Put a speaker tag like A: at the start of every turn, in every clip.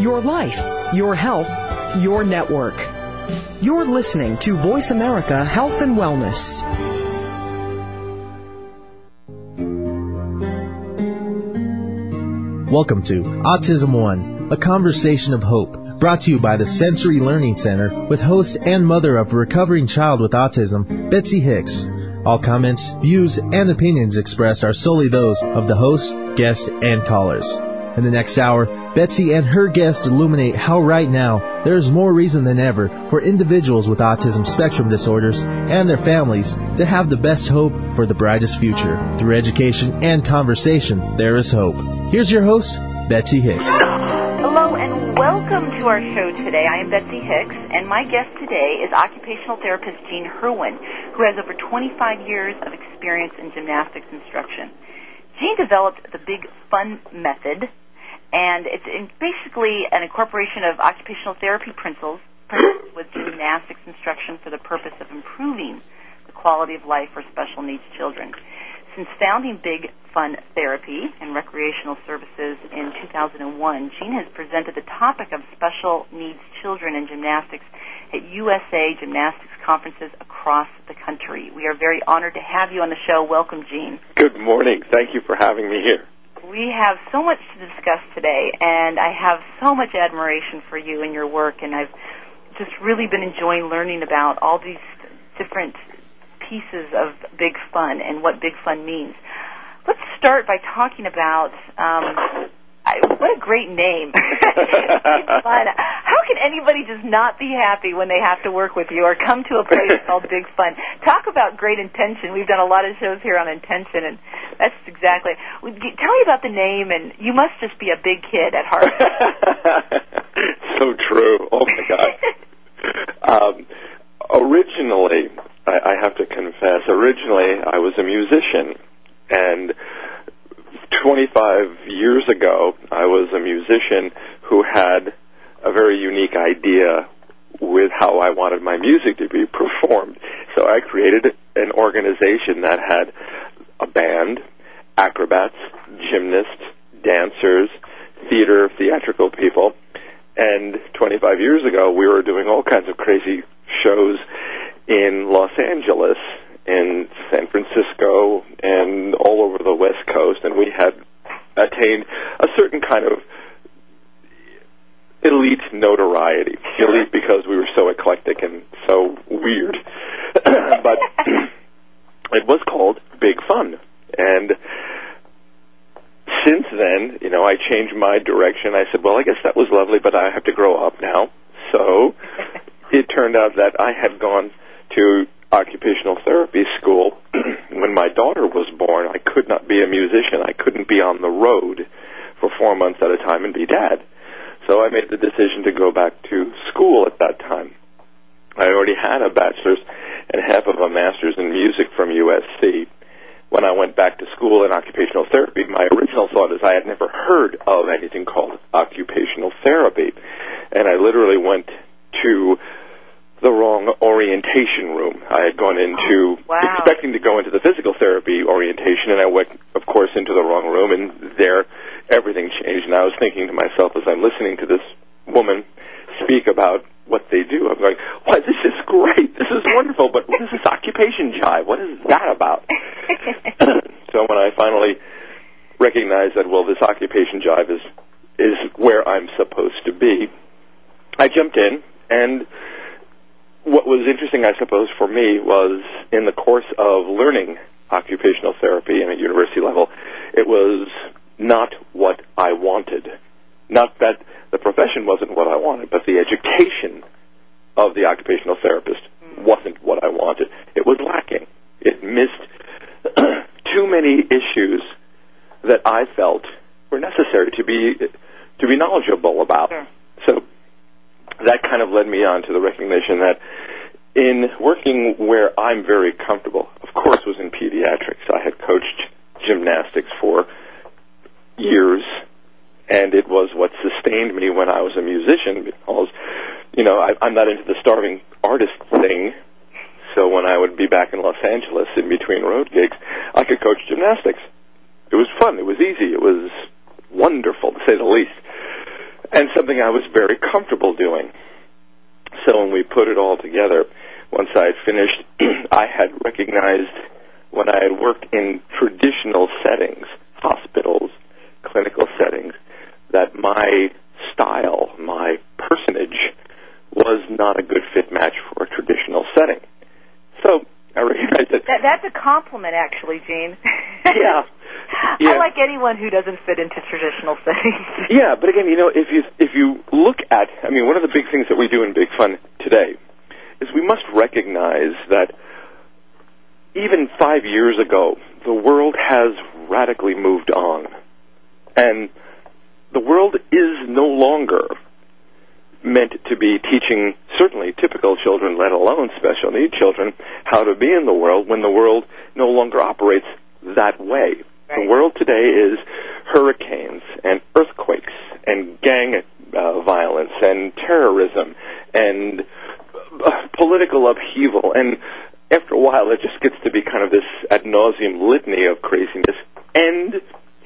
A: your life, your health, your network. You're listening to Voice America Health and Wellness.
B: Welcome to Autism One, a conversation of hope, brought to you by the Sensory Learning Center with host and mother of a recovering child with autism, Betsy Hicks. All comments, views, and opinions expressed are solely those of the host, guest, and callers. In the next hour, Betsy and her guest illuminate how right now there is more reason than ever for individuals with autism spectrum disorders and their families to have the best hope for the brightest future. Through education and conversation, there is hope. Here's your host, Betsy Hicks.
C: Hello and welcome to our show today. I am Betsy Hicks and my guest today is occupational therapist Gene Hurwin, who has over 25 years of experience in gymnastics instruction. Gene developed the Big Fun Method, and it's basically an incorporation of occupational therapy principles, principles with gymnastics instruction for the purpose of improving the quality of life for special needs children. Since founding Big Fun Therapy and Recreational Services in 2001, Gene has presented the topic of special needs children in gymnastics at USA Gymnastics conferences across the country. We are very honored to have you on the show. Welcome, Gene.
D: Good morning. Thank you for having me here.
C: We have so much to discuss today, and I have so much admiration for you and your work, and I've just really been enjoying learning about all these different pieces of Big Fun and what Big Fun means. Let's start by talking about um, I, what a great name. fun. How can anybody just not be happy when they have to work with you or come to a place called Big Fun? Talk about great intention. We've done a lot of shows here on intention, and that's exactly. Tell me about the name, and you must just be a big kid at heart.
D: so true. Oh my God. um, originally, I, I have to confess, originally I was a musician, and 25 years ago, I was a musician who had a very unique idea with how I wanted my music to be performed. So I created an organization that had a band, acrobats, gymnasts, dancers, theater, theatrical people. And 25 years ago, we were doing all kinds of crazy shows in Los Angeles in San Francisco and all over the West Coast, and we had attained a certain kind of elite notoriety. Elite because we were so eclectic and so weird. but it was called Big Fun. And since then, you know, I changed my direction. I said, well, I guess that was lovely, but I have to grow up now. So it turned out that I had gone to occupational therapy school when my daughter was born. I could not be a musician. I couldn't be on the road for four months at a time and be dad. So I made the decision to go back to school at that time. I already had a bachelor's and half of a master's in music from USC. When I went back to school in occupational therapy, my original thought is I had never heard of anything called occupational therapy. And I literally went to the wrong orientation room. I had gone into
C: wow.
D: expecting to go into the physical therapy orientation, and I went, of course, into the wrong room, and there everything changed. And I was thinking to myself as I'm listening to this woman speak about what they do, I'm going, "Why, this is great! This is wonderful! But what is this occupation jive? What is that about?" so when I finally recognized that, well, this occupation jive is is where I'm supposed to be, I jumped in and what was interesting, I suppose, for me was in the course of learning occupational therapy and at university level, it was not what I wanted. Not that the profession wasn't what I wanted, but the education of the occupational therapist wasn't what I wanted. It was lacking. It missed too many issues that I felt were necessary to be to be knowledgeable about.
C: Sure.
D: So that kind of led me on to the recognition that in working where I'm very comfortable, of course, was in pediatrics. I had coached gymnastics for years, and it was what sustained me when I was a musician because, you know, I, I'm not into the starving artist thing. So when I would be back in Los Angeles in between road gigs, I could coach gymnastics. It was fun. It was easy. It was wonderful, to say the least. and something I was very comfortable doing. So when we put it all together, once I had finished, I had recognized when I had worked in traditional settings, hospitals, clinical settings, that my style, my personage, was not a good fit match for a traditional setting. So I recognized that.
C: that that's a compliment, actually, Gene.
D: yeah.
C: I like anyone who doesn't fit into traditional settings.
D: Yeah, but again, you know, if you if you look at, I mean, one of the big things that we do in Big Fun today is we must recognize that even five years ago, the world has radically moved on, and the world is no longer meant to be teaching certainly typical children, let alone special need children, how to be in the world when the world no longer operates that way.
C: Right.
D: The world today is hurricanes and earthquakes and gang uh, violence and terrorism and uh, political upheaval and after a while it just gets to be kind of this ad nauseum litany of craziness and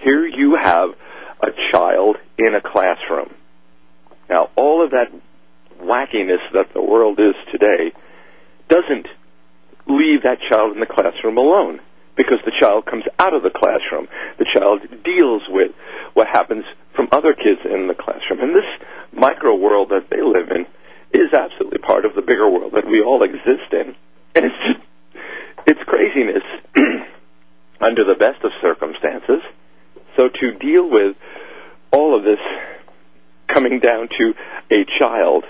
D: here you have a child in a classroom now all of that wackiness that the world is today doesn't leave that child in the classroom alone because the child comes out of the classroom. The child deals with what happens from other kids in the classroom. And this micro world that they live in is absolutely part of the bigger world that we all exist in. And it's just, it's craziness under the best of circumstances. So to deal with all of this coming down to a child,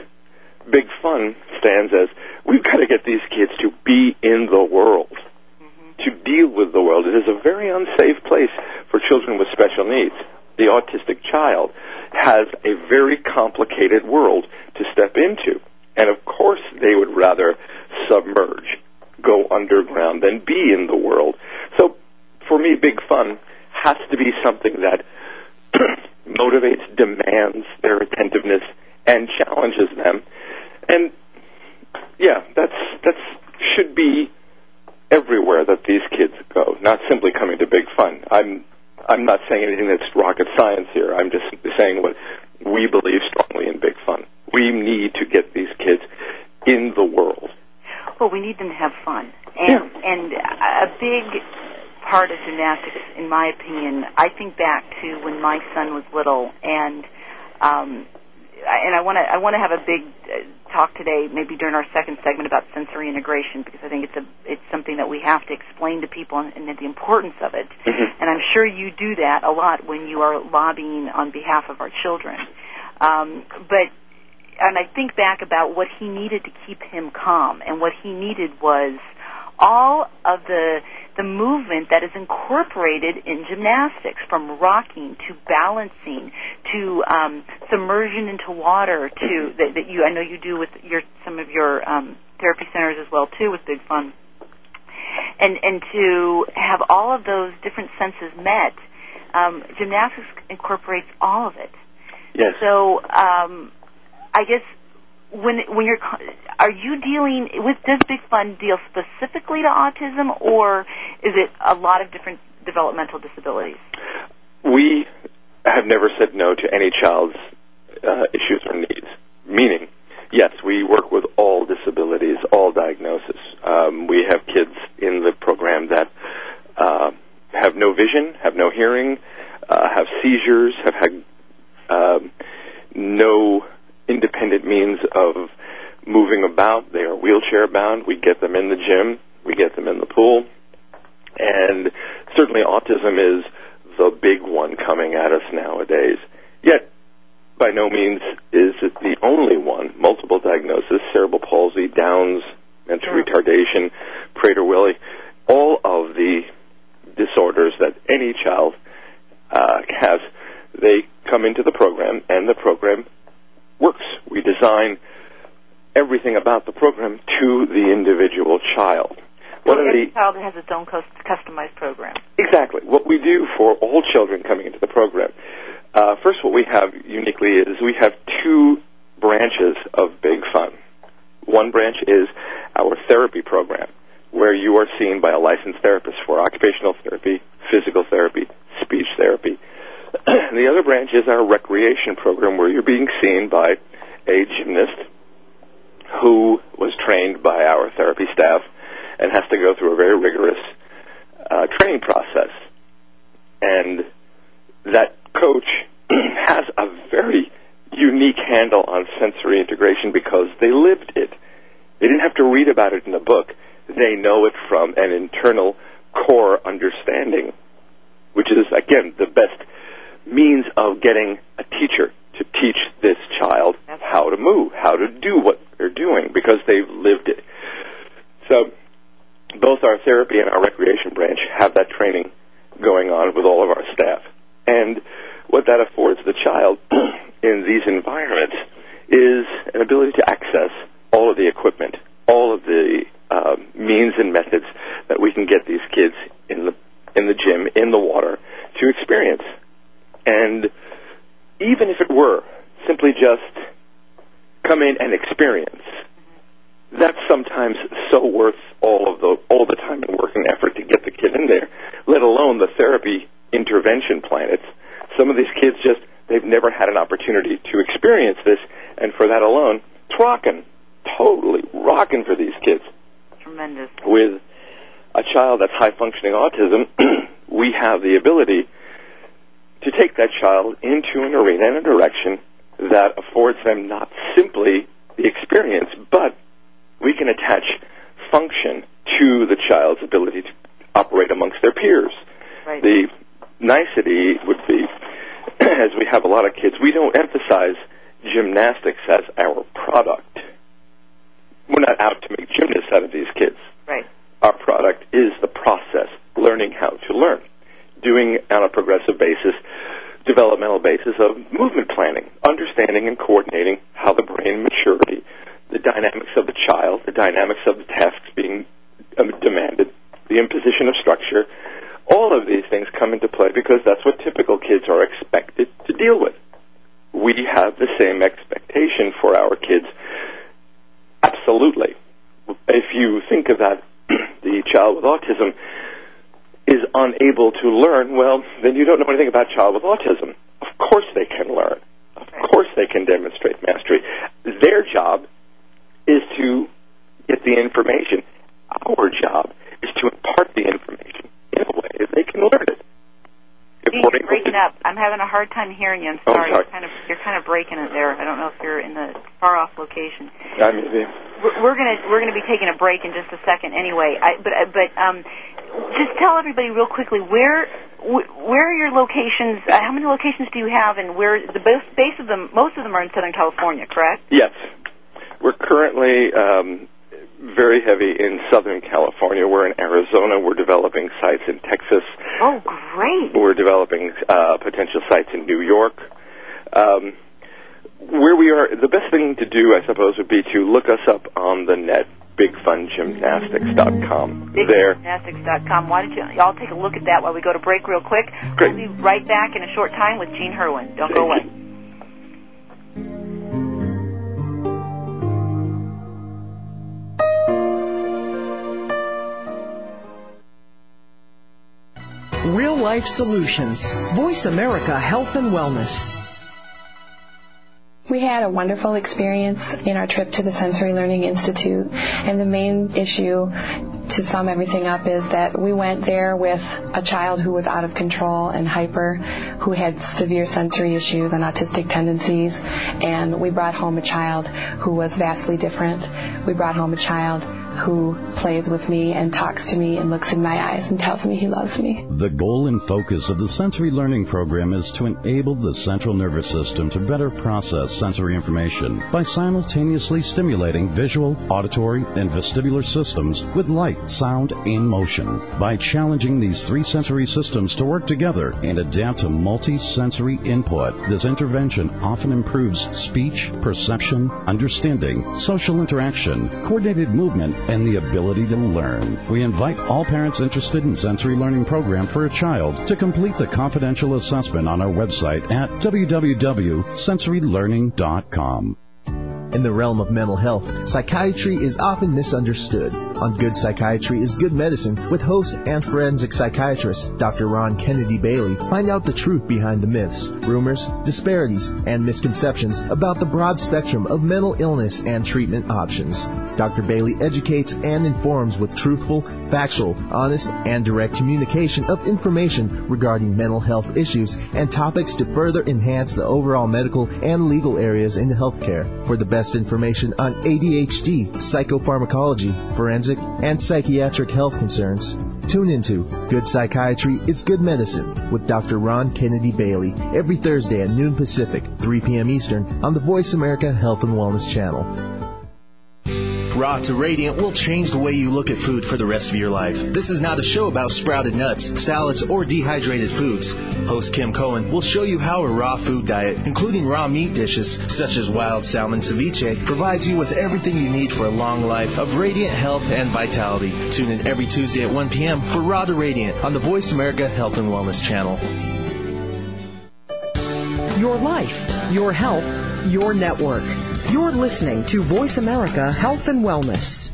D: Big Fun stands as we've got to get these kids to be in the world mm-hmm. to deal with the world. It is a very unsafe place for children with special needs. The autistic child has a very complicated world to step into. And of course, they would rather submerge, go underground, than be in the world. So, for me, Big Fun has to be something that motivates, demands their attentiveness, and challenges them. And yeah, that's that's should be everywhere that these kids go, not simply coming to Big Fun. I'm I'm not saying anything that's rocket science here. I'm just saying what we believe strongly in Big Fun. We need to get these kids in the world.
C: Well, we need them to have fun, and
D: Yeah.
C: and a big part of gymnastics, in my opinion, I think back to when my son was little, and um, and I want to I want to have a big uh, talk today, maybe during our second segment about sensory integration, because I think it's a it's something that we have to explain to people and, and the importance of it.
D: Mhm.
C: And I'm sure you do that a lot when you are lobbying on behalf of our children. Um, but and I think back about what he needed to keep him calm, and what he needed was all of the the movement that is incorporated in gymnastics, from rocking to balancing to um, submersion into water to that, that you I know you do with your some of your um, therapy centers as well too with Big Fun, and and to have all of those different senses met. Um, gymnastics incorporates all of it.
D: Yes.
C: So um, I guess when when you're are you dealing with does Big Fun deal specifically to autism or is it a lot of different developmental disabilities?
D: we have never said no to any child's uh, issues or needs. Meaning, yes, we work with all disabilities, all diagnoses. Um, we have kids in the program that uh, have no vision, have no hearing, uh, have seizures, have had um, no independent means of moving about. They are wheelchair bound. We get them in the gym. We get them in the pool. And certainly autism is the big one coming at us nowadays. Yet, by no means is it the only one. Multiple diagnosis, cerebral palsy, Downs, mental
C: Sure.
D: retardation, Prader-Willi, all of the disorders that any child uh, has, they come into the program, and the program works. We design everything about the program to the individual child. One of
C: every
D: the
C: child has its own cus- customized program.
D: Exactly. What we do for all children coming into the program, uh, first, what we have uniquely is we have two branches of Big Fun. One branch is our therapy program, where you are seen by a licensed therapist for occupational therapy, physical therapy, speech therapy, the other branch is our recreation program where you're being seen by a gymnast who was trained by our therapy staff and has to go through a very rigorous uh, training process. And that coach has a very unique handle on sensory integration because they lived it. They didn't have to read about it in a book. They know it from an internal core understanding, which is, again, the best means of getting a teacher to teach this child how to move, how to do what they're doing, because they've lived it. So, both our therapy and our recreation branch have that training going on with all of our staff. And what that affords the child in these environments is an ability to access all of the equipment, all of the uh, means and methods that we can get these kids in the in the gym, in the water, to experience. And even if it were simply just come in and experience, that's sometimes so worth all of the all the time and work and effort to get the kid in there. Let alone the therapy intervention plan. It's some of these kids just they've never had an opportunity to experience this, and for that alone, it's rocking, totally rocking for these kids.
C: Tremendous.
D: With a child that's high functioning autism, we have the ability to take that child into an arena and a direction that affords them not simply the experience, but we can attach function to the child's ability to operate amongst their peers.
C: Right.
D: The nicety would be, as we have a lot of kids, we don't emphasize gymnastics as our product. We're not out to make gymnasts out of these kids.
C: Right.
D: Our product is the process, learning how to learn, doing on a progressive basis, developmental basis of movement planning, understanding and coordinating how the brain maturity, the dynamics of the child, the dynamics of the tasks being um, demanded, the imposition of structure, all of these things come into play because that's what typical kids are expected to deal with. We have the same expectation for our kids. Absolutely. If you think of that, the child with autism is unable to learn, well, then you don't know anything about child with autism. Of course they can learn. Of course they can demonstrate mastery. Their job is to get the information. Our job is to impart the information in a way that they can learn it. If
C: You're
D: we're able
C: breaking
D: to-
C: up. I'm having a hard time hearing you. I'm
D: Oh,
C: sorry.
D: sorry.
C: You're kind of you're kind of breaking it there. I don't know if you're in the far off location.
D: I mean, the-
C: We're we're gonna we're gonna be taking a break in just a second anyway. I, but but um, just tell everybody real quickly where where are your locations? Uh, how many locations do you have? And where the base, base of them? Most of them are in Southern California, correct?
D: Yes. We're currently um, very heavy in Southern California. We're in Arizona. We're developing sites in Texas.
C: Oh, great.
D: We're developing uh, potential sites in New York. Um, where we are, the best thing to do, I suppose, would be to look us up on the net, bigfungymnastics.com. There,
C: BigGymnastics.com. Why don't you all take a look at that while we go to break real quick?
D: Great.
C: We'll be right back in a short time with Gene Hurwin. Don't go away.
A: Real life solutions. Voice America Health and Wellness.
E: We had a wonderful experience in our trip to the Sensory Learning Institute, and the main issue to sum everything up is that we went there with a child who was out of control and hyper, who had severe sensory issues and autistic tendencies, and we brought home a child who was vastly different. We brought home a child who plays with me and talks to me and looks in my eyes and tells me he loves me.
F: The goal and focus of the sensory learning program is to enable the central nervous system to better process sensory information by simultaneously stimulating visual, auditory, and vestibular systems with light, sound, and motion. By challenging these three sensory systems to work together and adapt to multi-sensory input, this intervention often improves speech, perception, understanding, social interaction, coordinated movement, and the ability to learn. We invite all parents interested in sensory learning program for a child to complete the confidential assessment on our website at www.sensorylearning.com.
B: In the realm of mental health, psychiatry is often misunderstood. On Good Psychiatry is Good Medicine with host and forensic psychiatrist Dr. Ron Kennedy Bailey. Find out the truth behind the myths, rumors, disparities, and misconceptions about the broad spectrum of mental illness and treatment options. Dr. Bailey educates and informs with truthful, factual, honest, and direct communication of information regarding mental health issues and topics to further enhance the overall medical and legal areas in healthcare. For the best information on ADHD, psychopharmacology, forensic, and psychiatric health concerns, tune into Good Psychiatry is Good Medicine with Dr. Ron Kennedy Bailey every Thursday at noon Pacific, 3 p.m. Eastern on the Voice America Health and Wellness channel. Raw to Radiant will change the way you look at food for the rest of your life. This is not a show about sprouted nuts, salads, or dehydrated foods. Host Kim Cohen will show you how a raw food diet, including raw meat dishes such as wild salmon ceviche, provides you with everything you need for a long life of radiant health and vitality. Tune in every Tuesday at 1 p.m. for Raw to Radiant on the Voice America Health and Wellness channel.
A: Your life, your health, your network. You're listening to Voice America Health and Wellness.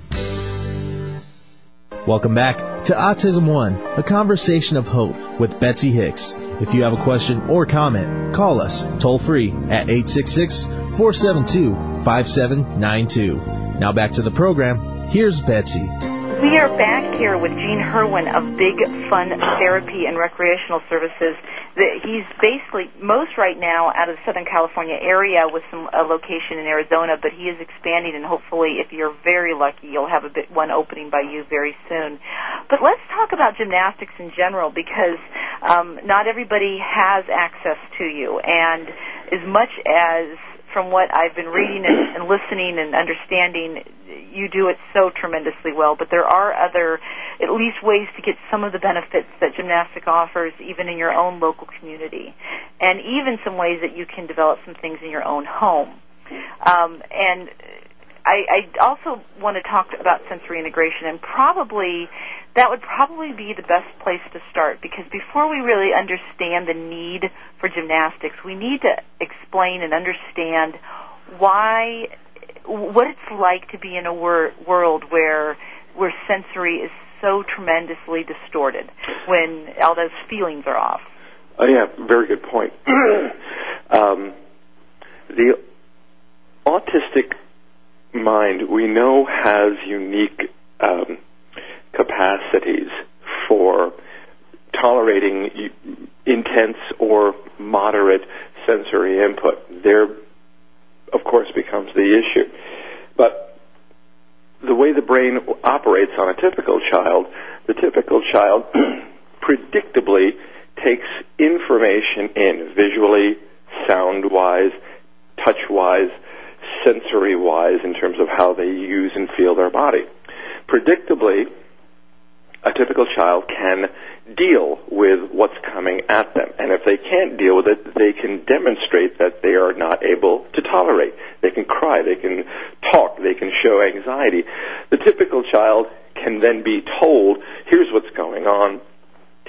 B: Welcome back to Autism One, a conversation of hope with Betsy Hicks. If you have a question or comment, call us toll free at 866 472 5792. Now back to the program. Here's Betsy.
C: We are back here with Gene Hurwin of Big Fun Therapy and Recreational Services. He's basically most right now out of the Southern California area with some a location in Arizona, but he is expanding, and hopefully, if you're very lucky, you'll have a Big Fun opening by you very soon. But let's talk about gymnastics in general because um, not everybody has access to you, and as much as from what I've been reading and, and listening and understanding, you do it so tremendously well. But there are other, at least, ways to get some of the benefits that gymnastic offers, even in your own local community, and even some ways that you can develop some things in your own home. Um, and I, I also want to talk about sensory integration, and probably that would probably be the best place to start because before we really understand the need for gymnastics, we need to explain and understand why, what it's like to be in a wor- world where where sensory is so tremendously distorted when all those feelings are off.
D: Oh yeah, very good point. um, the autistic mind we know has unique um, capacities for tolerating intense or moderate sensory input. There, of course, becomes the issue. But the way the brain operates on a typical child, the typical child predictably takes information in visually, sound wise, touch wise, sensory wise in terms of how they use and feel their body. Predictably, a typical child can deal with what's coming at them. And if they can't deal with it, they can demonstrate that they are not able to tolerate. They can cry, they can talk, they can show anxiety. The typical child can then be told, here's what's going on,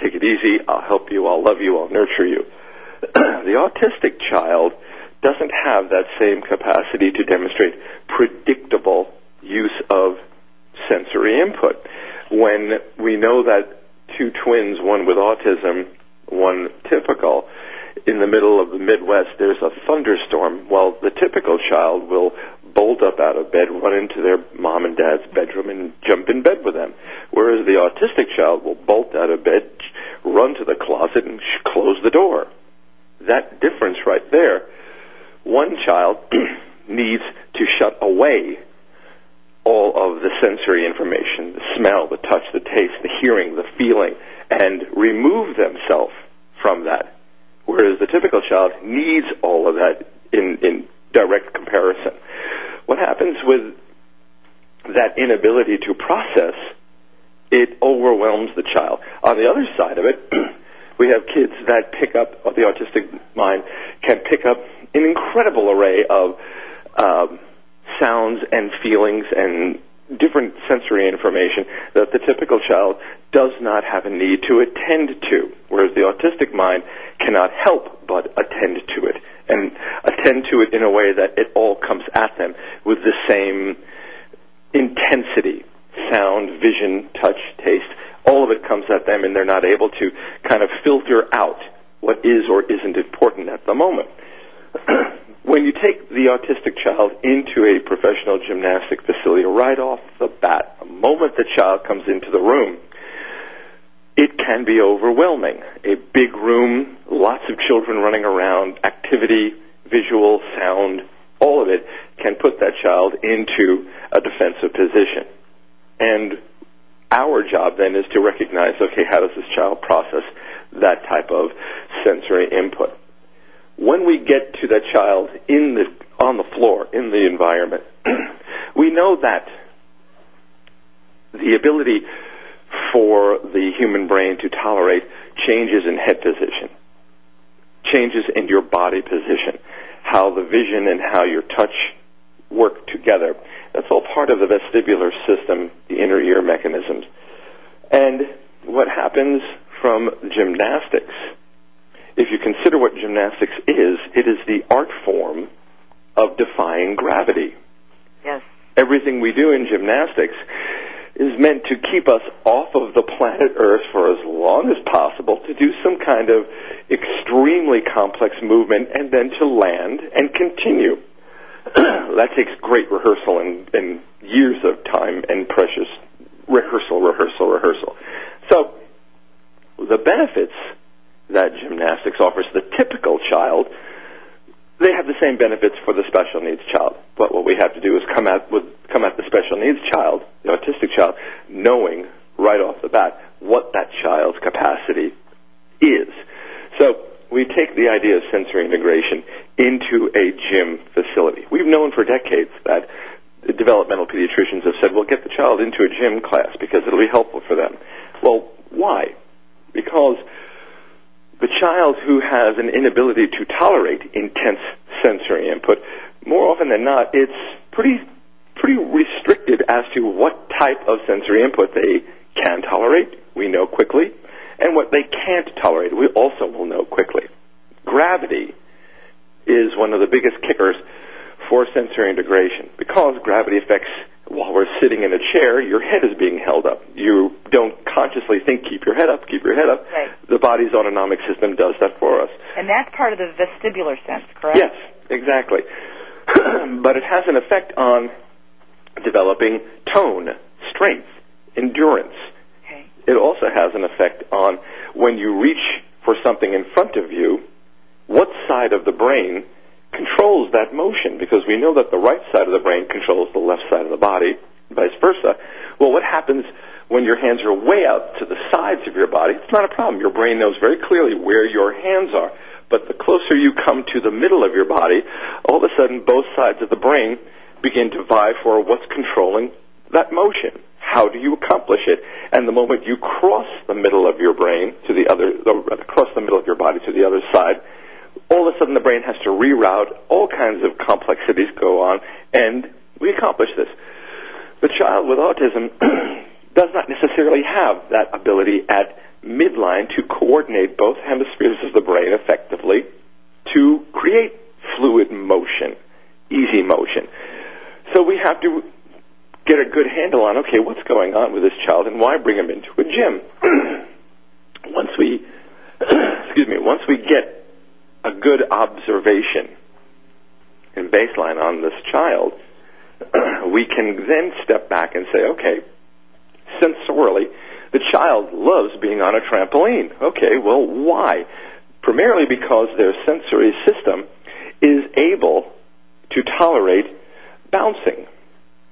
D: take it easy, I'll help you, I'll love you, I'll nurture you. the autistic child doesn't have that same capacity to demonstrate predictable use of sensory input. When we know that two twins, one with autism, one typical, in the middle of the Midwest, there's a thunderstorm. Well, the typical child will bolt up out of bed, run into their mom and dad's bedroom, and jump in bed with them. Whereas the autistic child will bolt out of bed, run to the closet, and close the door. That difference right there one child needs to shut away all of the sensory information, the smell, the touch, the taste, the hearing, the feeling, and remove themselves from that. Whereas the typical child needs all of that in, in direct comparison. What happens with that inability to process, it overwhelms the child. On the other side of it, we have kids that pick up, the autistic mind can pick up an incredible array of um, sounds and feelings and different sensory information that the typical child does not have a need to attend to, whereas the autistic mind cannot help but attend to it and attend to it in a way that it all comes at them with the same intensity, sound, vision, touch, taste. All of it comes at them and they're not able to kind of filter out what is or isn't important at the moment. when you take the autistic child into a professional gymnastic facility right off the bat, the moment the child comes into the room, it can be overwhelming. A big room, lots of children running around, activity, visual, sound, all of it can put that child into a defensive position. And our job then is to recognize, okay, how does this child process that type of sensory input? When we get to that child in the, on the floor, in the environment, we know that the ability for the human brain to tolerate changes in head position, changes in your body position, how the vision and how your touch work together. That's all part of the vestibular system, the inner ear mechanisms. And what happens from gymnastics, if you consider what gymnastics is, it is the art form of defying gravity.
C: Yes.
D: Everything we do in gymnastics is meant to keep us off of the planet Earth for as long as possible to do some kind of extremely complex movement and then to land and continue. that takes great rehearsal and, and years of time and precious rehearsal, rehearsal, rehearsal. So, the benefits that gymnastics offers the typical child they have the same benefits for the special needs child. But what we have to do is come at with come at the special needs child, the autistic child, knowing right off the bat what that child's capacity is. So we take the idea of sensory integration into a gym facility. We've known for decades that developmental pediatricians have said, well, get the child into a gym class because it'll be helpful for them. Well, why? Because the child who has an inability to tolerate intense sensory input, more often than not, it's pretty pretty restricted as to what type of sensory input they can tolerate. We know quickly, and what they can't tolerate. We also will know quickly. Gravity is one of the biggest kickers for sensory integration because gravity affects while we're sitting in a chair, your head is being held up. You don't consciously think, keep your head up, keep your head up.
C: Right.
D: The body's autonomic system does that for us.
C: And that's part of the vestibular sense, correct?
D: Yes, exactly. but it has an effect on developing tone, strength, endurance.
C: Okay.
D: It also has an effect on when you reach for something in front of you, what side of the brain controls that motion because we know that the right side of the brain controls the left side of the body, vice versa. Well, what happens when your hands are way out to the sides of your body? It's not a problem. Your brain knows very clearly where your hands are. But the closer you come to the middle of your body, all of a sudden both sides of the brain begin to vie for what's controlling that motion. How do you accomplish it? And the moment you cross the middle of your brain to the other, across the middle of your body to the other side, all of a sudden the brain has to reroute, all kinds of complexities go on, and we accomplish this. The child with autism does not necessarily have that ability at midline to coordinate both hemispheres of the brain effectively to create fluid motion, easy motion. So we have to get a good handle on, okay, what's going on with this child and why bring him into a gym? once we, excuse me, once we get a good observation and baseline on this child, we can then step back and say, okay, sensorially, the child loves being on a trampoline. Okay, well, why? Primarily because their sensory system is able to tolerate bouncing.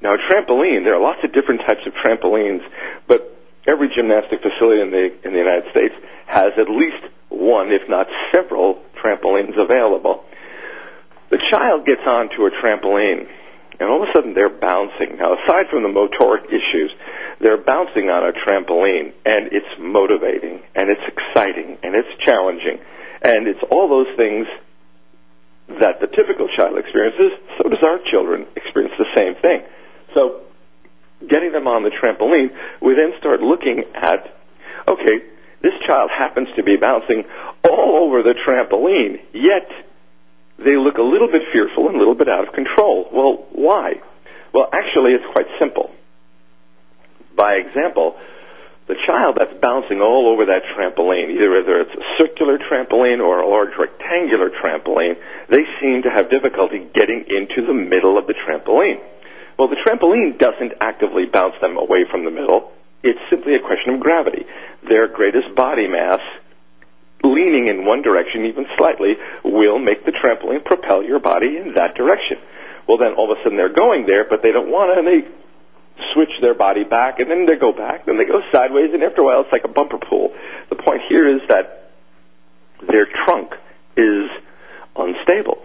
D: Now, a trampoline, there are lots of different types of trampolines, but every gymnastic facility in the in the United States has at least one, if not several, trampolines available. The child gets onto a trampoline, and all of a sudden they're bouncing. Now, aside from the motoric issues, they're bouncing on a trampoline, and it's motivating, and it's exciting, and it's challenging, and it's all those things that the typical child experiences. So does our children experience the same thing. So, getting them on the trampoline, we then start looking at, okay, this child happens to be bouncing all over the trampoline, yet they look a little bit fearful and a little bit out of control. Well, why? Well, actually, it's quite simple. By example, the child that's bouncing all over that trampoline, either whether it's a circular trampoline or a large rectangular trampoline, they seem to have difficulty getting into the middle of the trampoline. Well, the trampoline doesn't actively bounce them away from the middle. It's simply a question of gravity. Their greatest body mass leaning in one direction even slightly will make the trampoline propel your body in that direction. Well, then all of a sudden they're going there, but they don't want to, and they switch their body back, and then they go back, then they go sideways, and after a while it's like a bumper pool. The point here is that their trunk is unstable,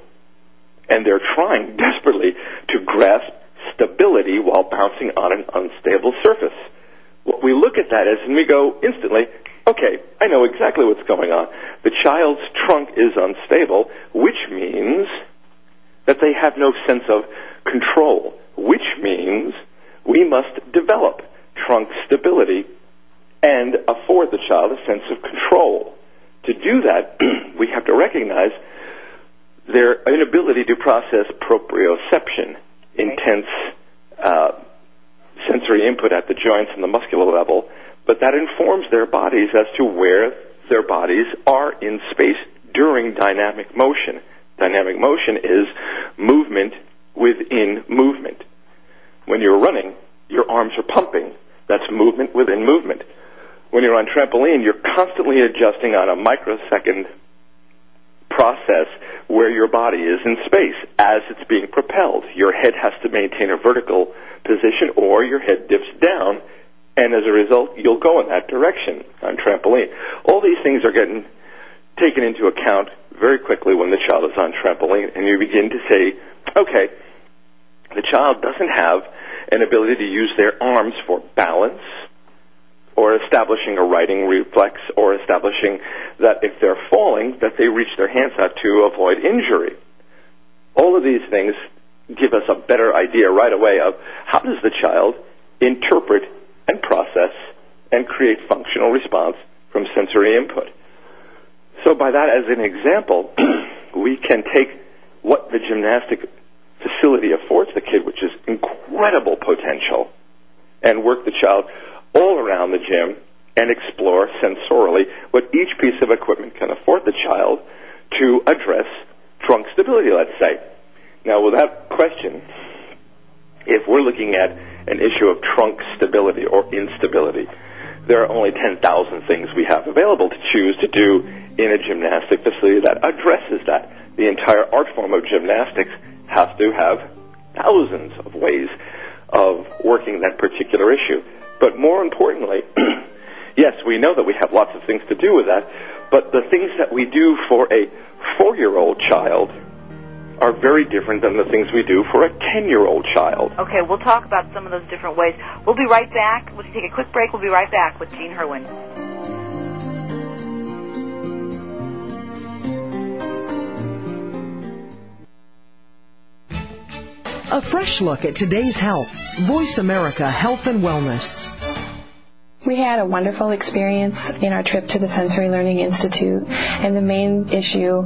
D: and they're trying desperately to grasp stability while bouncing on an unstable surface. What we look at that is, and we go instantly, okay, I know exactly what's going on. The child's trunk is unstable, which means that they have no sense of control, which means we must develop trunk stability and afford the child a sense of control. To do that, we have to recognize their inability to process proprioception, intense sensory input at the joints and the muscular level, but that informs their bodies as to where their bodies are in space during dynamic motion. Dynamic motion is movement within movement. When you're running, your arms are pumping. That's movement within movement. When you're on trampoline, you're constantly adjusting on a microsecond process where your body is in space as it's being propelled. Your head has to maintain a vertical position or your head dips down and as a result, you'll go in that direction on trampoline. All these things are getting taken into account very quickly when the child is on trampoline, and you begin to say, okay, the child doesn't have an ability to use their arms for balance or establishing a righting reflex or establishing that if they're falling, that they reach their hands out to avoid injury. All of these things give us a better idea right away of how does the child interpret and process and create functional response from sensory input. So by that as an example, we can take what the gymnastic facility affords the kid, which is incredible potential, and work the child all around the gym and explore sensorially what each piece of equipment can afford the child to address trunk stability, let's say. Now, without question, if we're looking at an issue of trunk stability or instability. There are only 10,000 things we have available to choose to do in a gymnastic facility that addresses that. The entire art form of gymnastics has to have thousands of ways of working that particular issue. But more importantly, yes, we know that we have lots of things to do with that, but the things that we do for a four-year-old child are very different than the things we do for a 10 year old child.
C: Okay, we'll talk about some of those different ways. We'll be right back. We'll take a quick break. We'll be right back with Gene Hurwin.
A: A fresh look at today's health. Voice America Health and Wellness.
E: We had a wonderful experience in our trip to the Sensory Learning Institute, and the main issue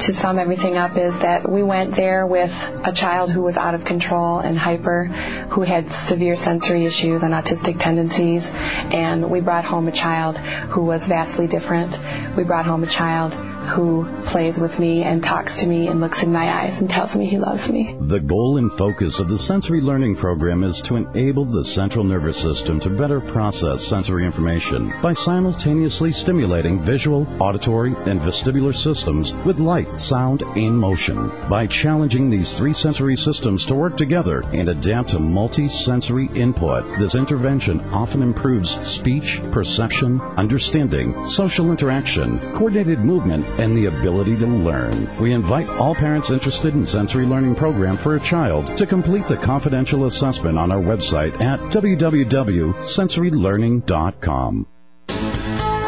E: to sum everything up is that we went there with a child who was out of control and hyper, who had severe sensory issues and autistic tendencies, and we brought home a child who was vastly different. We brought home a child who plays with me and talks to me and looks in my eyes and tells me he loves me.
F: The goal and focus of the sensory learning program is to enable the central nervous system to better process sensory information by simultaneously stimulating visual, auditory, and vestibular systems with light, sound, and motion. By challenging these three sensory systems to work together and adapt to multi-sensory input, this intervention often improves speech, perception, understanding, social interaction, coordinated movement, and the ability to learn. We invite all parents interested in sensory learning program for a child to complete the confidential assessment on our website at www.sensorylearning.com.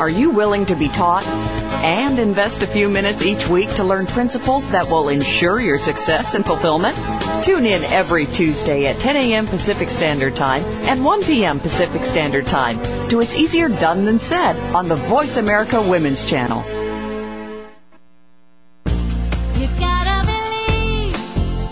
G: Are you willing to be taught and invest a few minutes each week to learn principles that will ensure your success and fulfillment? Tune in every Tuesday at 10 a.m. Pacific Standard Time and 1 p.m. Pacific Standard Time to It's Easier Done Than Said on the Voice America Women's Channel.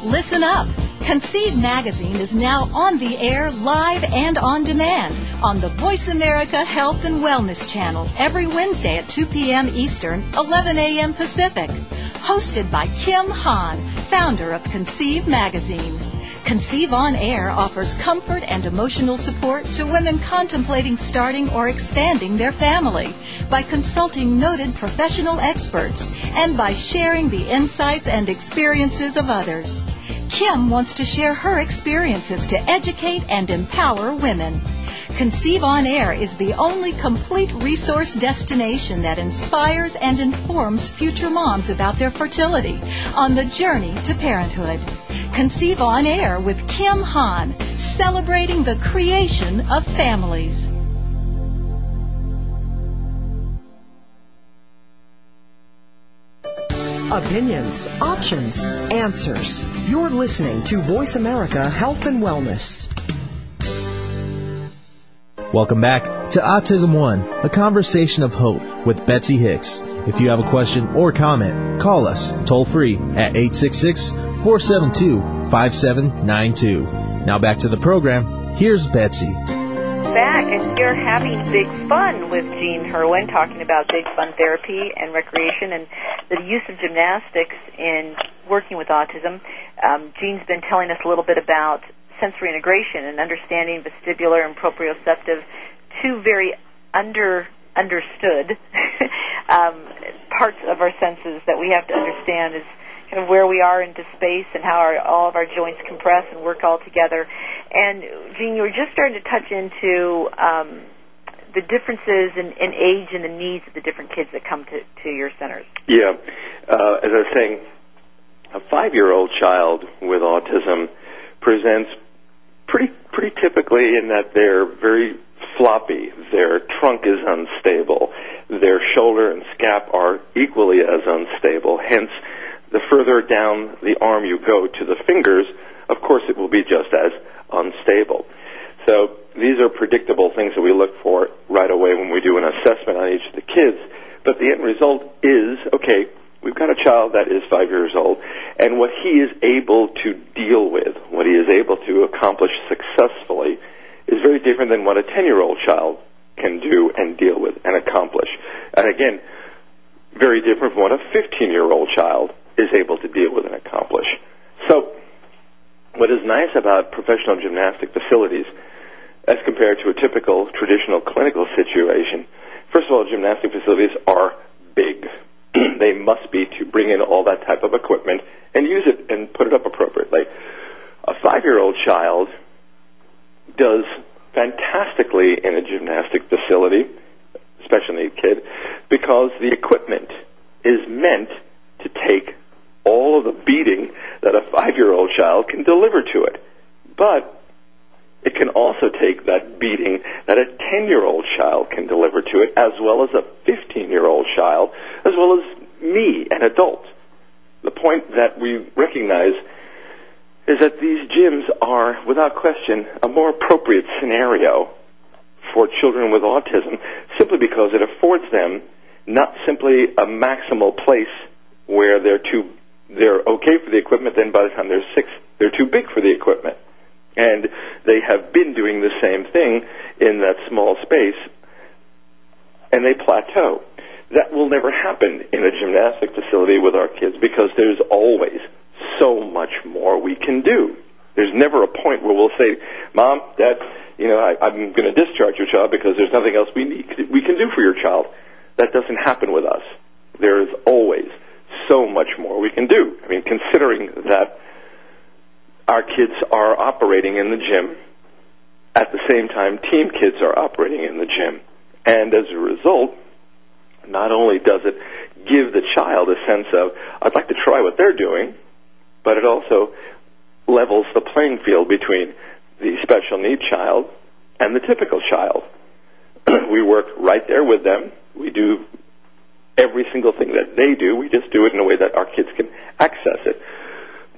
H: Listen up. Conceive Magazine is now on the air, live and on demand on the Voice America Health and Wellness channel every Wednesday at 2 p.m. Eastern, 11 a.m. Pacific. Hosted by Kim Hahn, founder of Conceive Magazine. Conceive On Air offers comfort and emotional support to women contemplating starting or expanding their family by consulting noted professional experts and by sharing the insights and experiences of others. Kim wants to share her experiences to educate and empower women. Conceive on Air is the only complete resource destination that inspires and informs future moms about their fertility on the journey to parenthood. Conceive on Air with Kim Hahn, celebrating the creation of families.
A: Opinions, options, answers. You're listening to Voice America Health and Wellness.
B: Welcome back to Autism One, a conversation of hope with Betsy Hicks. If you have a question or comment, call us toll free at 866 472 5792. Now back to the program. Here's Betsy.
C: Back, and we're having big fun with Gene Hurwin, talking about big fun therapy and recreation and the use of gymnastics in working with autism. Um, Gene's been telling us a little bit about sensory integration and understanding vestibular and proprioceptive, two very under understood um, parts of our senses that we have to understand is kind of where we are into space and how our, all of our joints compress and work all together. And Gene, you were just starting to touch into um, the differences in, in age and the needs of the different kids that come to, to your centers.
D: Yeah, uh, as I was saying, a five-year-old child with autism presents pretty pretty typically in that they're very floppy. Their trunk is unstable. Their shoulder and scap are equally as unstable. Hence, the further down the arm you go to the fingers, of course it will be just as unstable. So these are predictable things that we look for right away when we do an assessment on each of the kids. But the end result is, okay, we've got a child that is five years old, and what he is able to deal with, what he is able to accomplish successfully, is very different than what a 10 year old child can do and deal with and accomplish. And again, very different from what a 15 year old child is able to deal with and accomplish. So, what is nice about professional gymnastic facilities as compared to a typical traditional clinical situation, first of all, gymnastic facilities are big. they must be to bring in all that type of equipment and use it and put it up appropriately. A five year old child does fantastically in a gymnastic facility, especially a kid, because the equipment is meant to take all of the beating that a five year old child can deliver to it. But it can also take that beating that a 10 year old child can deliver to it, as well as a 15 year old child, as well as me, an adult. The point that we recognize is that these gyms are, without question, a more appropriate scenario for children with autism simply because it affords them not simply a maximal place where they're too they're okay for the equipment then by the time they're six they're too big for the equipment and they have been doing the same thing in that small space and they plateau that will never happen in a gymnastic facility with our kids because there's always so much more we can do. There's never a point where we'll say, "Mom, Dad, you know, I, I'm going to discharge your child because there's nothing else we need we can do for your child." That doesn't happen with us. There is always so much more we can do. I mean, considering that our kids are operating in the gym at the same time team kids are operating in the gym, and as a result, not only does it give the child a sense of, I'd like to try what they're doing, but it also levels the playing field between the special need child and the typical child. we work right there with them. We do every single thing that they do. We just do it in a way that our kids can access it.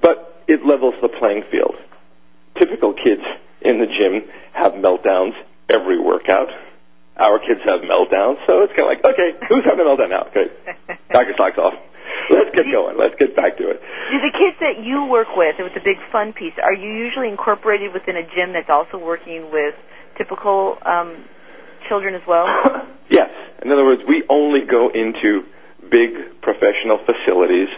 D: But it levels the playing field. Typical kids in the gym have meltdowns every workout. Our kids have meltdowns, so it's kind of like, okay, who's having a meltdown now? Okay, knock your socks off. let's get going. Let's get back to it.
C: Do the kids that you work with, with the big fun piece, are you usually incorporated within a gym that's also working with typical um, children as well?
D: yes. In other words, we only go into big professional facilities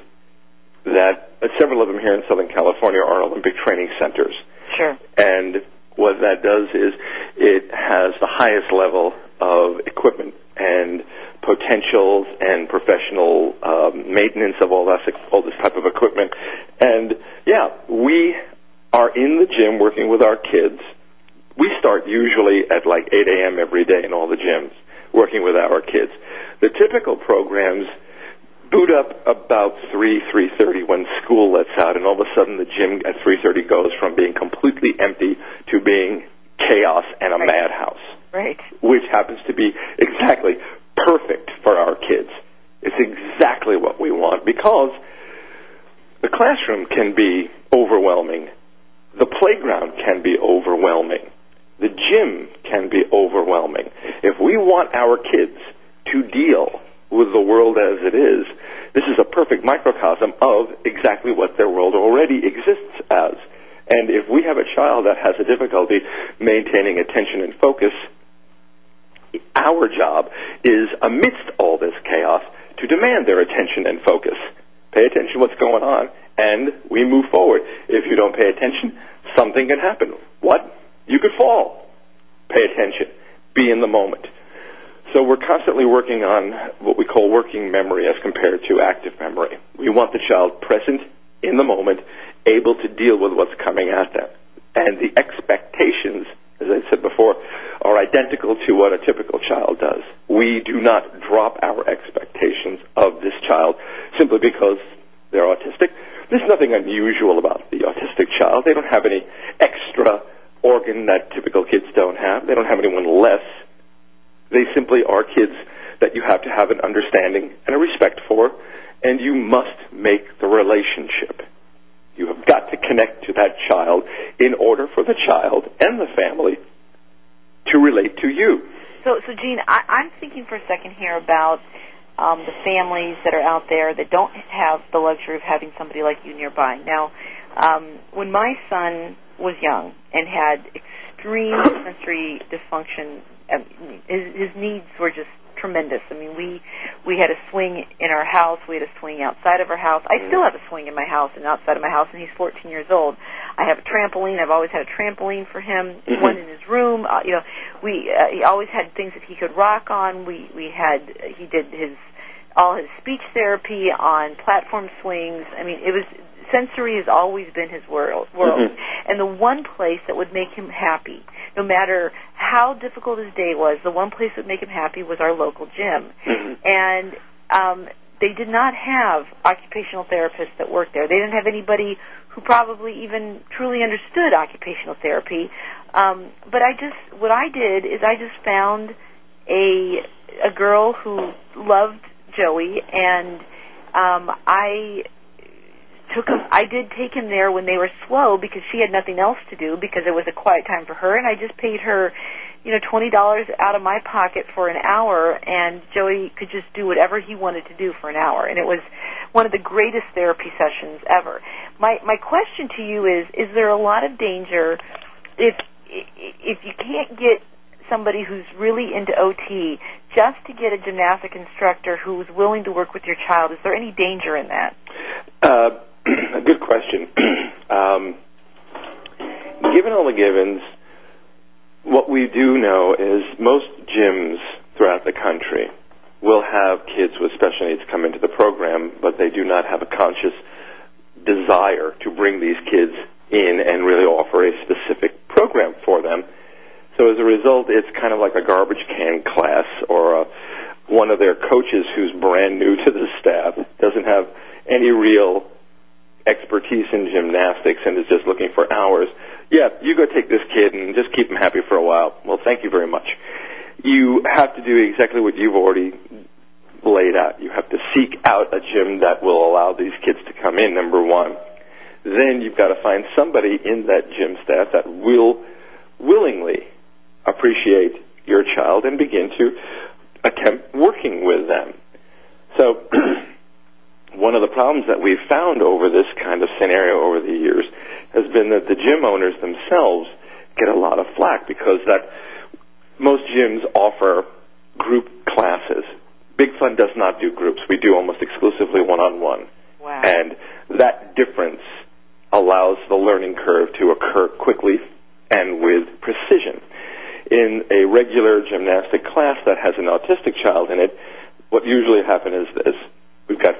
D: that uh, several of them here in Southern California are Olympic training centers.
C: Sure.
D: And what that does is it has the highest level of equipment and potentials and professional um, maintenance of all this, all this type of equipment. And yeah, we are in the gym working with our kids. We start usually at like 8 a.m. every day in all the gyms working with our kids. The typical programs boot up about 3, 3.30 when school lets out, and all of a sudden the gym at 3.30 goes from being completely empty to being chaos and a
C: Right.
D: madhouse
C: Right.
D: which happens to be exactly perfect for our kids. It's exactly what we want because the classroom can be overwhelming. The playground can be overwhelming. The gym can be overwhelming. If we want our kids to deal with the world as it is, this is a perfect microcosm of exactly what their world already exists as. And if we have a child that has a difficulty maintaining attention and focus, our job is amidst all this chaos to demand their attention and focus. Pay attention to what's going on, and we move forward. If you don't pay attention, something can happen. What? You could fall. Pay attention. Be in the moment. So we're constantly working on what we call working memory as compared to active memory. We want the child present in the moment, able to deal with what's coming at them. And the expectations, as I said before, are identical to what a typical child does. We do not drop our expectations of this child simply because they're autistic. There's nothing unusual about the autistic child. They don't have any extra organ that typical kids don't have. They don't have anyone less. They simply are kids that you have to have an understanding and a respect for, and you must make the relationship. You have got to connect to that child in order for the child and the family to relate to you.
C: So, so Gene, I, I'm thinking for a second here about um, the families that are out there that don't have the luxury of having somebody like you nearby. Now, um, when my son was young and had extreme sensory dysfunction, um, his, his needs were just tremendous. I mean, we we had a swing in our house, we had a swing outside of our house. I still have a swing in my house and outside of my house, and he's 14 years old. I have a trampoline. I've always had a trampoline for him.
D: Mhm.
C: One in his room. Uh, you know, we uh, he always had things that he could rock on. We we had he did his all his speech therapy on platform swings. I mean, it was sensory has always been his world. World,
D: Mhm.
C: and the one place that would make him happy, no matter how difficult his day was, the one place that would make him happy was our local gym.
D: Mhm.
C: And um, they did not have occupational therapists that worked there. They didn't have anybody who probably even truly understood occupational therapy. Um, but I just, what I did is I just found a a girl who loved Joey, and um, I took him. I did take him there when they were slow because she had nothing else to do because it was a quiet time for her, and I just paid her, you know, twenty dollars out of my pocket for an hour, and Joey could just do whatever he wanted to do for an hour, and it was one of the greatest therapy sessions ever. My my question to you is: Is there a lot of danger if if you can't get somebody who's really into OT just to get a gymnastic instructor who's willing to work with your child? Is there any danger in that?
D: Uh, a good question. um, given all the givens, what we do know is most gyms throughout the country will have kids with special needs come into the program, but they do not have a conscious desire to bring these kids in and really offer a specific program for them. So as a result, it's kind of like a garbage can class or a, one of their coaches who's brand new to the staff doesn't have any real expertise in gymnastics and is just looking for hours. Yeah, you go take this kid and just keep him happy for a while. Well, thank you very much. You have to do exactly what you've already laid out. You have to seek out a gym that will allow these kids to come in, number one. Then you've got to find somebody in that gym staff that will willingly appreciate your child and begin to attempt working with them. So one of the problems that we've found over this kind of scenario over the years has been that the gym owners themselves get a lot of flack because that most gyms offer group classes. Big Fun does not do groups. We do almost exclusively one-on-one.
C: Wow.
D: And that difference allows the learning curve to occur quickly and with precision. In a regular gymnastic class that has an autistic child in it, what usually happens is this. We've got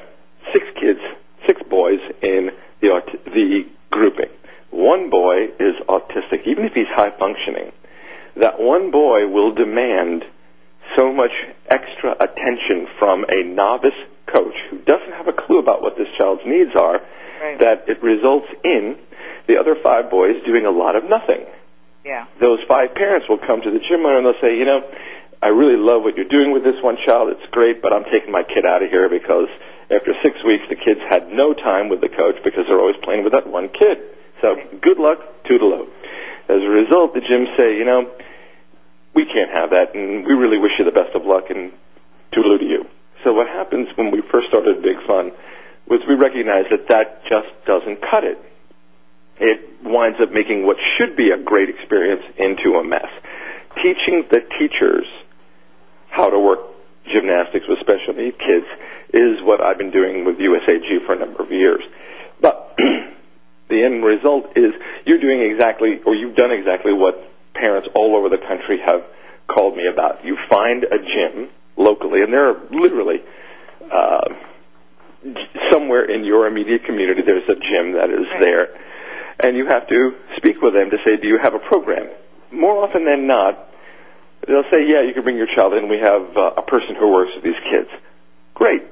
D: six kids, six boys in the, aut- the grouping. One boy is autistic, even if he's high functioning. That one boy will demand so much extra attention from a novice coach who doesn't have a clue about what this child's needs are
C: Right.
D: that it results in the other five boys doing a lot of nothing.
C: Yeah.
D: Those five parents will come to the gym owner and they'll say, you know, I really love what you're doing with this one child. It's great, but I'm taking my kid out of here because after six weeks, the kids had no time with the coach because they're always playing with that one kid. So good luck, toodaloo. As a result, the gyms say, you know, we can't have that, and we really wish you the best of luck, and toodaloo to you. So what happens when we first started Big Fun was we recognized that that just doesn't cut it. It winds up making what should be a great experience into a mess. Teaching the teachers how to work gymnastics with special needs kids is what I've been doing with USAG for a number of years. But the end result is you're doing exactly, or you've done exactly what parents all over the country have called me about. You find a gym locally, and there are literally uh, somewhere in your immediate community there's a gym that is
C: Right.
D: there, and you have to speak with them to say, do you have a program? More often than not, they'll say, yeah, you can bring your child in. We have uh, a person who works with these kids. Great.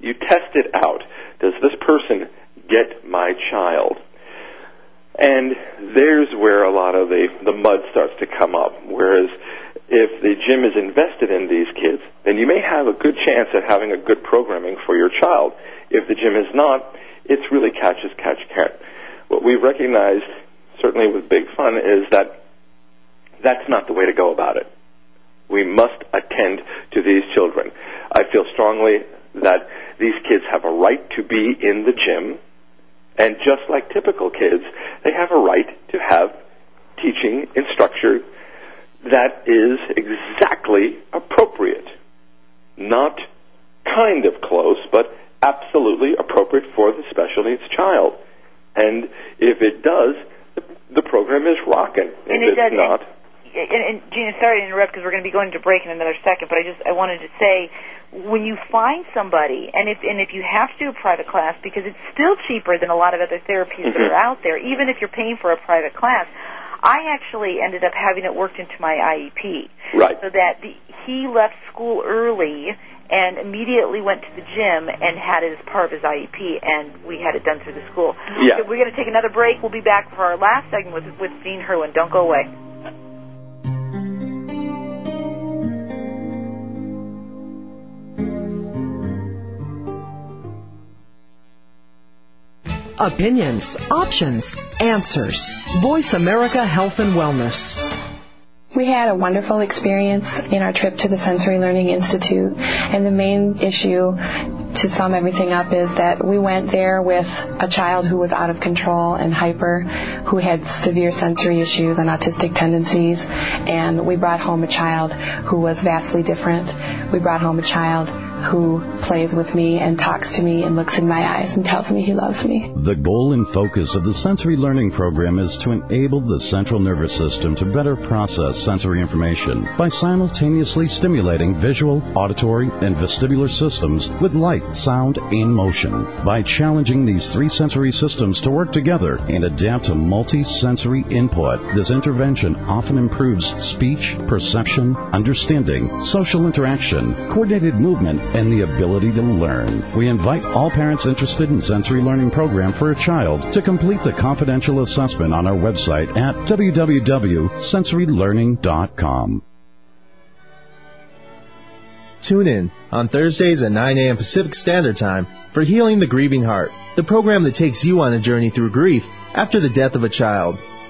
D: You test it out. Does this person get my child? And there's where a lot of the, the mud starts to come up. Whereas if the gym is invested in these kids, then you may have a good chance at having a good programming for your child. If the gym is not, it's really catch as catch can. We've recognized, certainly with Big Fun, is that that's not the way to go about it. We must attend to these children. I feel strongly that these kids have a right to be in the gym, and just like typical kids, they have a right to have teaching and structure that is exactly appropriate. Not kind of close, but absolutely appropriate for the special needs child. And if it does, the, program is rocking.
C: And
D: if
C: it does-
D: it's not,
C: and, and Gina, sorry to interrupt because we're going to be going to break in another second, but I just I wanted to say when you find somebody, and if and if you have to do a private class because it's still cheaper than a lot of other therapies that
D: Mhm.
C: are out there, even if you're paying for a private class. I actually ended up having it worked into my IEP,
D: Right.
C: so that the, he left school early and immediately went to the gym and had it as part of his IEP, and we had it done through the school.
D: Yeah.
C: So we're going to take another break. We'll be back for our last segment with with Gene Hurwin. Don't go away.
A: Opinions, options, answers. Voice America Health and Wellness.
E: We had a wonderful experience in our trip to the Sensory Learning Institute, and the main issue to sum everything up is that we went there with a child who was out of control and hyper, who had severe sensory issues and autistic tendencies, and we brought home a child who was vastly different. We brought home a child who plays with me and talks to me and looks in my eyes and tells me he loves me.
F: The goal and focus of the sensory learning program is to enable the central nervous system to better process sensory information by simultaneously stimulating visual, auditory, and vestibular systems with light, sound, and motion. By challenging these three sensory systems to work together and adapt to multi-sensory input, this intervention often improves speech, perception, understanding, social interaction, coordinated movement, and the ability to learn. We invite all parents interested in sensory learning program for a child to complete the confidential assessment on our website at www.sensorylearning.com.
B: Tune in on Thursdays at 9 a.m. Pacific Standard Time for Healing the Grieving Heart, the program that takes you on a journey through grief after the death of a child.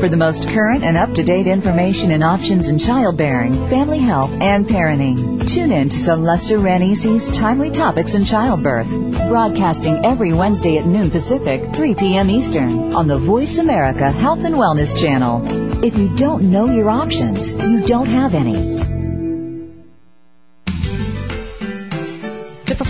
I: For the most current and up-to-date information and options in childbearing, family health, and parenting, tune in to Celesta Ranisi's Timely Topics in Childbirth, broadcasting every Wednesday at noon Pacific, 3 p.m. Eastern, on the Voice America Health and Wellness Channel. If you don't know your options, you don't have any.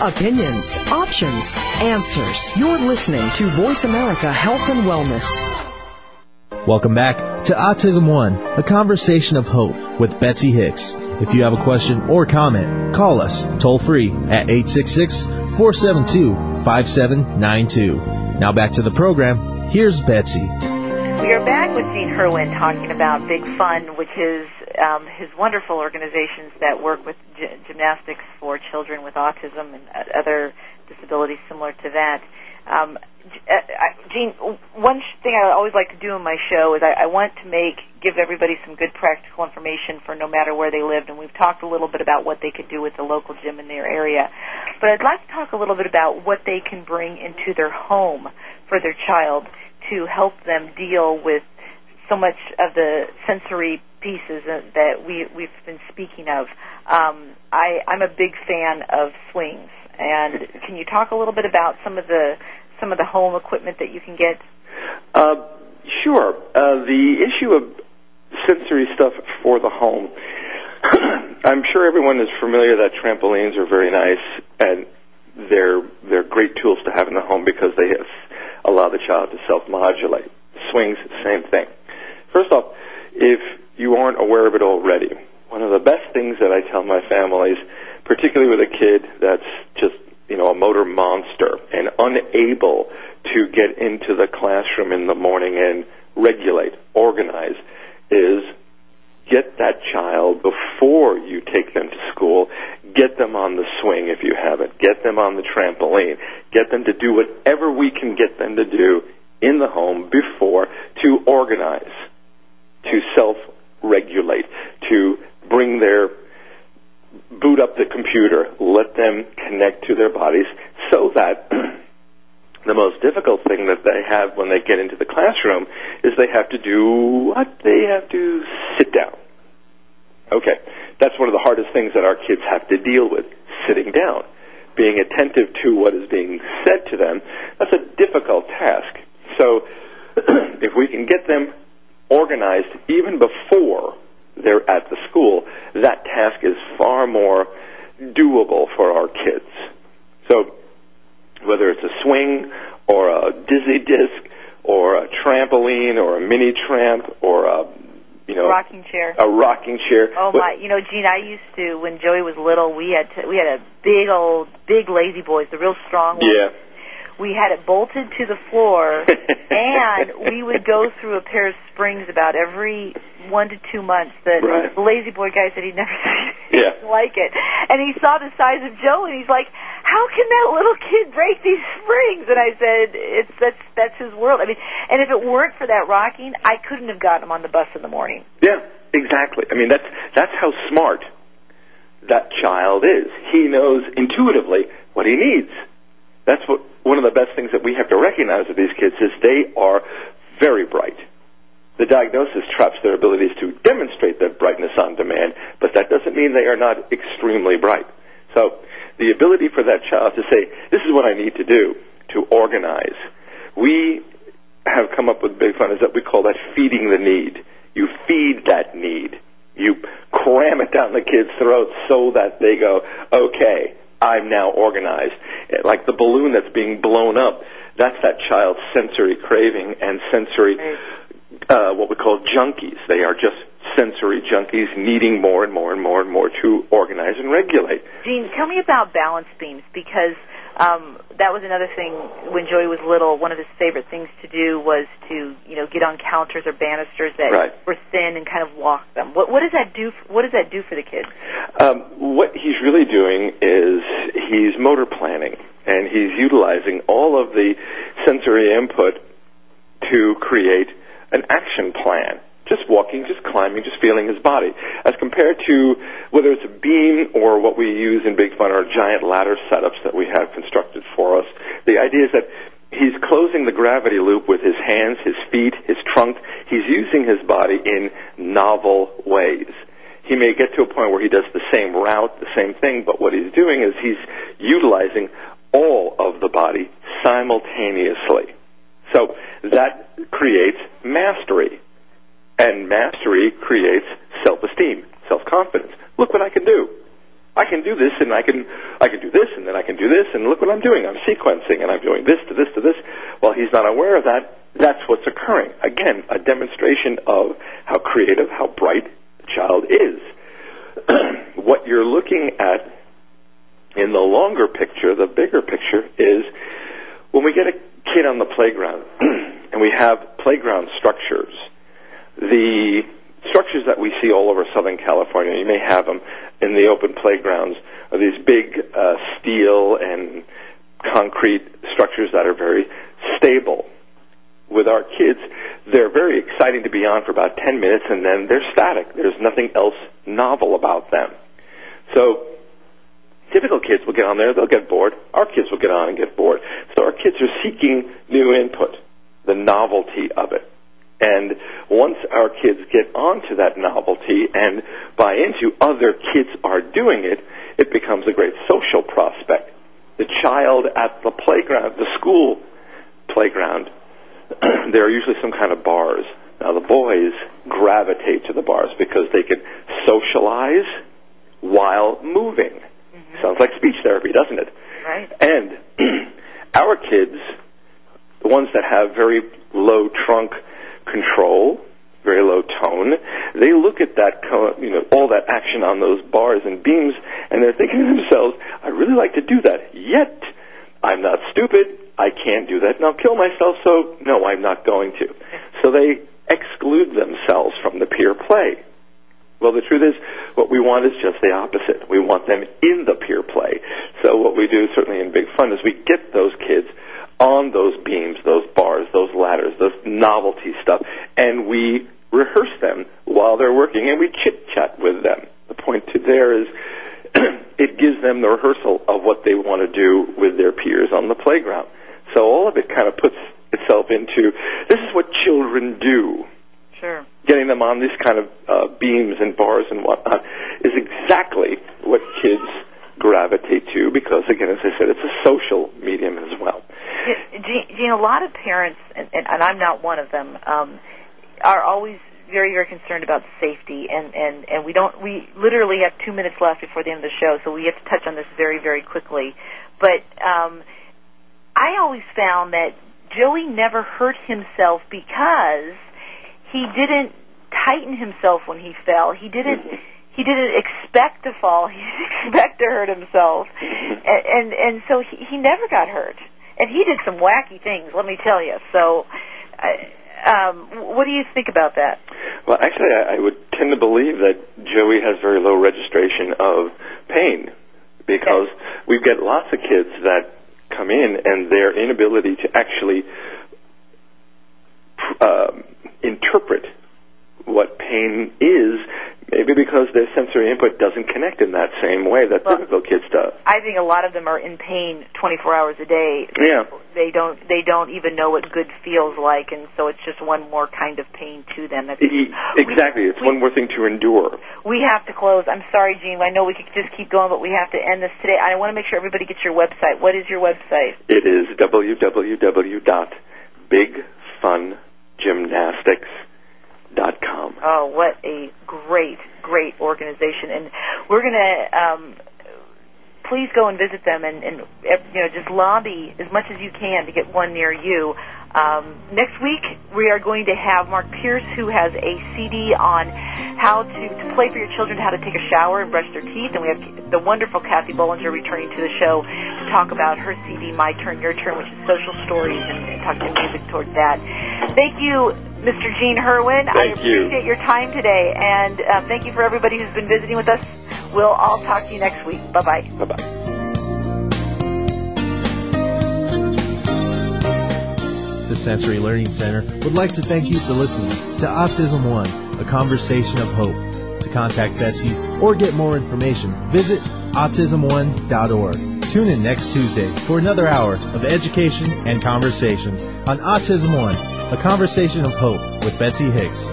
A: Opinions, options, answers. You're listening to Voice America Health and Wellness.
B: Welcome back to Autism One, a conversation of hope with Betsy Hicks. If you have a question or comment, call us toll free at 866-472-5792. Now back to the program. Here's Betsy.
C: We are back with Gene Hurwin talking about Big Fun, which is um, his wonderful organizations that work with g- gymnastics for children with autism and other disabilities similar to that. Um, uh, Gene, one thing I always like to do in my show is I, I want to make give everybody some good practical information for no matter where they lived, and we've talked a little bit about what they could do with the local gym in their area. But I'd like to talk a little bit about what they can bring into their home for their child to help them deal with so much of the sensory pieces that we we've been speaking of. Um, I, I'm a big fan of swings, and can you talk a little bit about some of the some of the home equipment that you can get?
D: Uh, sure. Uh, the issue of sensory stuff for the home. I'm sure everyone is familiar that trampolines are very nice and they're they're great tools to have in the home because they allow the child to self-modulate. Swings, same thing. First off, if you aren't aware of it already, one of the best things that I tell my families, particularly with a kid that's just you know, a motor monster and unable to get into the classroom in the morning and regulate, organize, is get that child before you take them to school. Get them on the swing if you haven't. Get them on the trampoline. Get them to do whatever we can get them to do in the home before to organize, to self-regulate, to bring their boot up the computer, let them connect to their bodies so that the most difficult thing that they have when they get into the classroom is they have to do what? They have to sit down. Okay. That's one of the hardest things that our kids have to deal with, sitting down. Being attentive to what is being said to them, that's a difficult task. So, if we can get them organized even before they're at the school, that task is far more doable for our kids. So whether it's a swing or a dizzy disc or a trampoline or a mini tramp or a you know
C: rocking chair.
D: a rocking chair.
C: Oh my. You know gene i used to when joey was little we had to, we had a big old big La-Z-Boys the real strong ones.
D: Yeah
C: we had it bolted to the floor and we would go through a pair of springs about every one to two months that
D: right.
C: the La-Z-Boy guy said he'd never
D: yeah.
C: like it. And he saw the size of joe and he's like how can that little kid break these springs? And i said it's that's that's his world. I mean and if it weren't for that rocking i couldn't have gotten him on the bus in the morning.
D: Yeah exactly. I mean that's that's how smart that child is. He knows intuitively what he needs that's what one of the best things that we have to recognize with these kids is they are very bright. The diagnosis traps their abilities to demonstrate their brightness on demand, but that doesn't mean they are not extremely bright. So the ability for that child to say, this is what I need to do to organize. We have come up with big fun is that we call that feeding the need. You feed that need. You cram it down the kid's throat so that they go, okay, I'm now organized. Like the balloon that's being blown up, that's that child's sensory craving and sensory, uh, what we call junkies. They are just sensory junkies needing more and more and more and more to organize and regulate.
C: Gene, tell me about balance beams because um, that was another thing when Joey was little. One of his favorite things to do was to, you know, get on counters or banisters that
D: Right.
C: were thin and kind of walk them. What, what does that do? f- What does that do for the kids?
D: Um, what he's really doing is he's motor planning and he's utilizing all of the sensory input to create an action plan. Just walking, just climbing, just feeling his body. As compared to whether it's a beam or what we use in Big Fun or giant ladder setups that we have constructed for us, the idea is that he's closing the gravity loop with his hands, his feet, his trunk. He's using his body in novel ways. He may get to a point where he does the same route, the same thing, but what he's doing is he's utilizing all of the body simultaneously. So that creates mastery. And mastery creates self-esteem, self-confidence. Look what I can do. I can do this and I can, I can do this and then I can do this and look what I'm doing. I'm sequencing and I'm doing this to this to this. While he's not aware of that, that's what's occurring. Again, a demonstration of how creative, how bright the child is. what you're looking at in the longer picture, the bigger picture, is when we get a kid on the playground and we have playground structures, the structures that we see all over Southern California, you may have them in the open playgrounds, are these big uh, steel and concrete structures that are very stable. With our kids, they're very exciting to be on for about 10 minutes and then they're static. There's nothing else novel about them. So typical kids will get on there, they'll get bored. Our kids will get on and get bored. So our kids are seeking new input, the novelty of it. And once our kids get onto that novelty and buy into other kids are doing it, it becomes a great social prospect. The child at the playground, the school playground, there are usually some kind of bars. Now the boys gravitate to the bars because they can socialize while moving. Mm-hmm. Sounds like speech therapy, doesn't it?
C: Right.
D: And our kids, the ones that have very low trunk control, very low tone, they look at that, you know, all that action on those bars and beams, and they're thinking to themselves, "I really like to do that." Yet, I'm not stupid. I can't do that, and I'll kill myself. So, no, I'm not going to. So they exclude themselves from the peer play. Well, the truth is, what we want is just the opposite. We want them in the peer play. So what we do, certainly in Big Fun, is we get those kids on those beams, those bars, those ladders, those novelty stuff, and we rehearse them while they're working, and we chit-chat with them. The point to there is it gives them the rehearsal of what they want to do with their peers on the playground. So all of it kind of puts itself into, this is what children do
C: Sure.
D: getting them on these kind of uh, beams and bars and whatnot is exactly what kids gravitate to because, again, as I said, it's a social medium as well.
C: Gene, a lot of parents, and, and, and I'm not one of them, um, are always very, very concerned about safety, and, and, and we don't, we literally have two minutes left before the end of the show, so we have to touch on this very, very quickly. But um, I always found that Joey never hurt himself because he didn't tighten himself when he fell. He didn't. He didn't expect to fall. He didn't expect to hurt himself, and and, and so he, he never got hurt. And he did some wacky things, let me tell you. So, um, what do you think about that?
D: Well, actually, I, I would tend to believe that Joey has very low registration of pain because we get lots of kids that come in and their inability to actually um, interpret what pain is, maybe because their sensory input doesn't connect in that same way that
C: Well-
D: typical kids does.
C: I think a lot of them are in pain 24 hours a day.
D: Yeah.
C: They don't. They don't even know what good feels like, and so it's just one more kind of pain to them. That's,
D: Exactly. It's one more thing to endure.
C: We have to close. I'm sorry, Gene. I know we could just keep going, but we have to end this today. I want to make sure everybody gets your website. What is your website?
D: It is www.bigfungymnastics.com.
C: Oh, what a great, great organization. And we're to um, please go and visit them and, and you know just lobby as much as you can to get one near you. Um, next week we are going to have Mark Pierce, who has a CD on how to, to play for your children, how to take a shower and brush their teeth, and we have the wonderful Kathy Bollinger returning to the show to talk about her CD, My Turn, Your Turn, which is social stories and, and talk to music towards that. Thank you, Mr. Gene Hurwin.
D: Thank
C: I
D: you.
C: appreciate your time today, and uh, thank you for everybody who's been visiting with us. We'll all talk to you next week. Bye-bye.
D: Bye bye.
B: The Sensory Learning Center would like to thank you for listening to Autism One, a conversation of hope. To contact Betsy or get more information, visit autismone.org. Tune in next Tuesday for another hour of education and conversation on Autism One, a conversation of hope with Betsy Hicks.